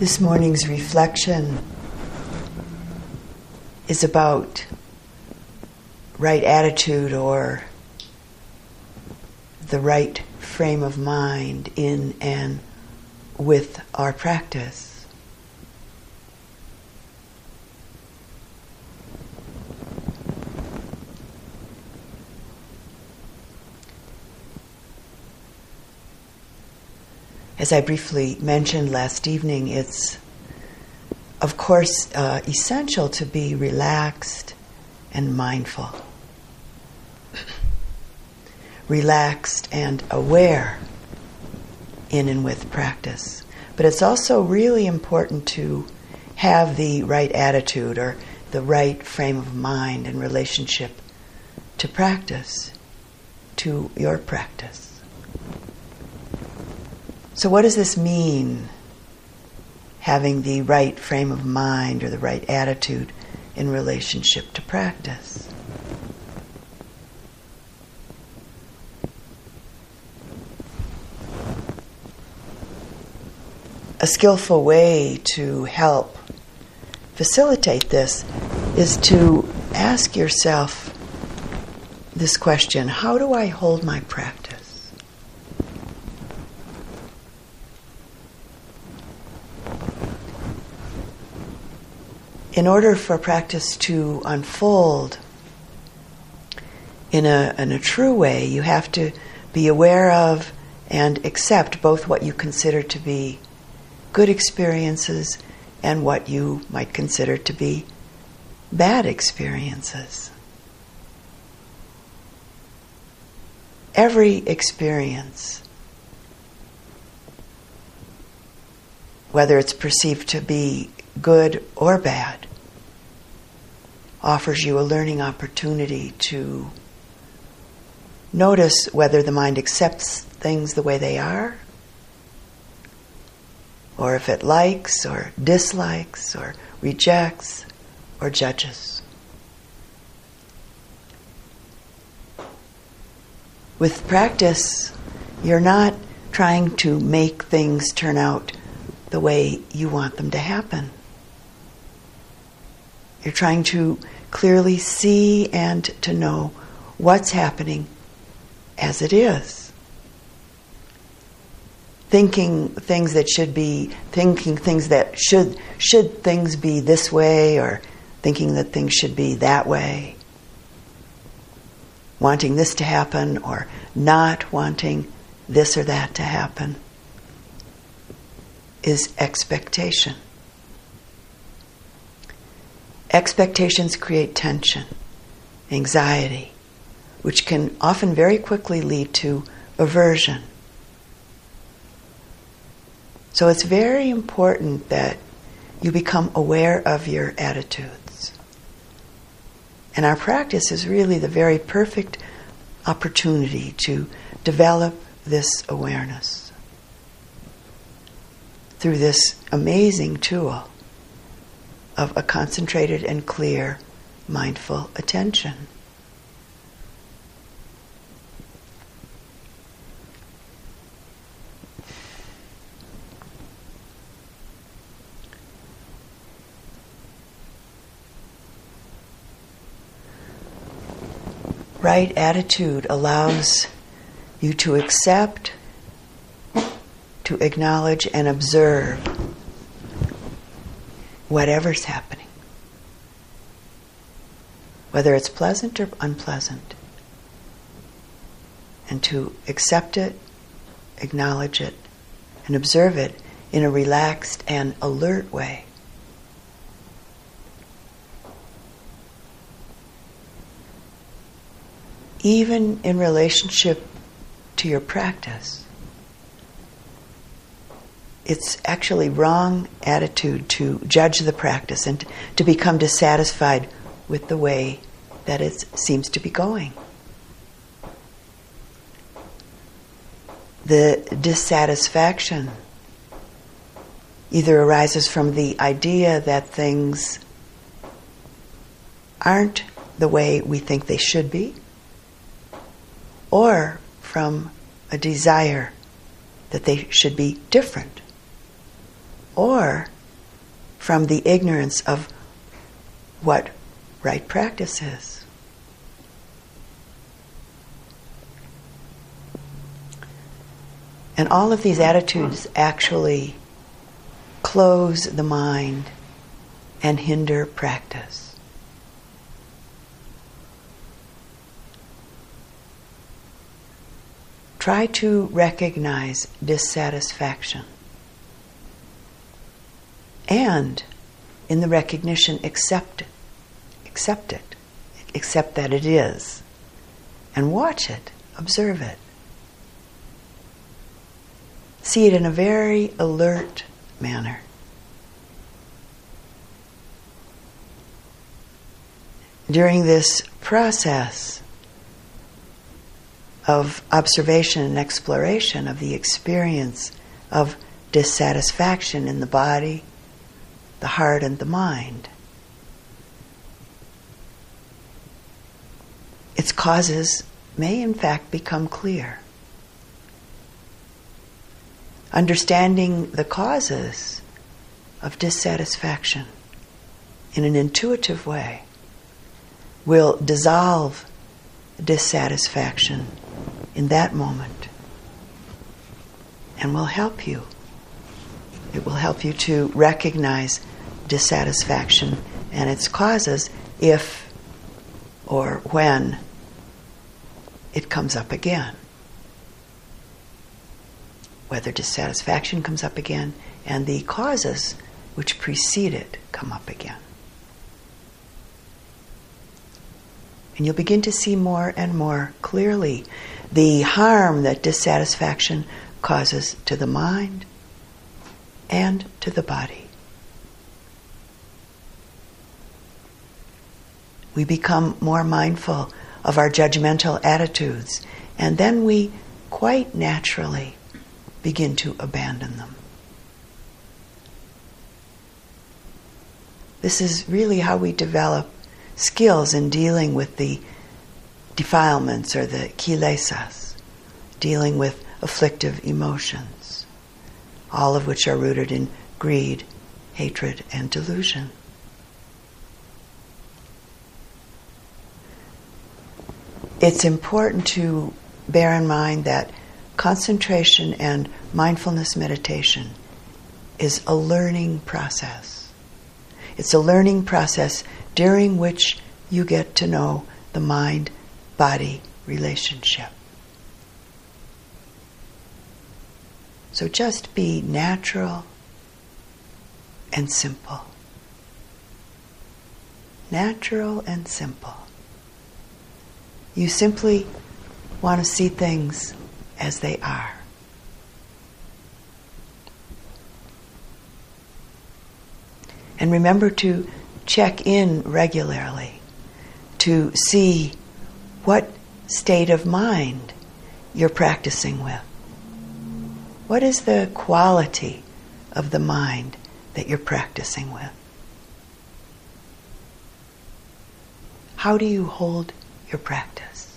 This morning's reflection is about right attitude or the right frame of mind in and with our practice. As I briefly mentioned last evening, it's of course uh, essential to be relaxed and mindful relaxed and aware in and with practice. But it's also really important to have the right attitude or the right frame of mind in relationship to practice, to your practice. So, what does this mean? Having the right frame of mind or the right attitude in relationship to practice. a skillful way to help facilitate this is to ask yourself this question How do I hold my practice? In order for practice to unfold in a, in a true way, you have to be aware of and accept both what you consider to be good experiences and what you might consider to be bad experiences. Every experience, whether it's perceived to be good or bad, offers you a learning opportunity to notice whether the mind accepts things the way they are or if it likes or dislikes or rejects or judges. With practice, you're not trying to make things turn out the way you want them to happen. You're trying to clearly see and to know what's happening as it is. Thinking things that should be thinking things that should should things be this way or thinking that things should be that way. Wanting this to happen or not wanting this or that to happen is expectation expectations create tension anxiety which can often very quickly lead to aversion so it's very important that you become aware of your attitudes. And our practice is really the very perfect opportunity to develop this awareness through this amazing tool of a concentrated and clear mindful attention. right attitude allows you to accept, to acknowledge, and observe whatever's happening, whether it's pleasant or unpleasant, and to accept it, acknowledge it, and observe it in a relaxed and alert way. even in relationship to your practice. It's actually wrong attitude to judge the practice and to become dissatisfied with the way that it seems to be going. The dissatisfaction either arises from the idea that things aren't the way we think they should be, or from a desire that they should be different, or from the ignorance of what right practice is. And all of these attitudes actually close the mind and hinder practice. Try to recognize dissatisfaction. And in the recognition, accept it. Accept it. Accept that it is. And watch it. Observe it. See it in a very alert manner. During this process of observation and exploration of the experience of dissatisfaction in the body, the heart, and the mind, its causes may in fact become clear. Understanding the causes of dissatisfaction in an intuitive way will dissolve dissatisfaction in that moment and will help you. It will help you to recognize dissatisfaction and its causes if or when it comes up again whether dissatisfaction comes up again, and the causes which precede it come up again. And you'll begin to see more and more clearly the harm that dissatisfaction causes to the mind and to the body. We become more mindful of our judgmental attitudes, and then we quite naturally begin to abandon them. This is really how we develop skills in dealing with the defilements or the kilesas, dealing with afflictive emotions, all of which are rooted in greed, hatred, and delusion. It's important to bear in mind that concentration and mindfulness meditation is a learning process. It's a learning process during which you get to know the mind body relationship. So just be natural and simple. Natural and simple. You simply want to see things as they are. And remember to check in regularly to see what state of mind you're practicing with. What is the quality of the mind that you're practicing with? How do you hold your practice?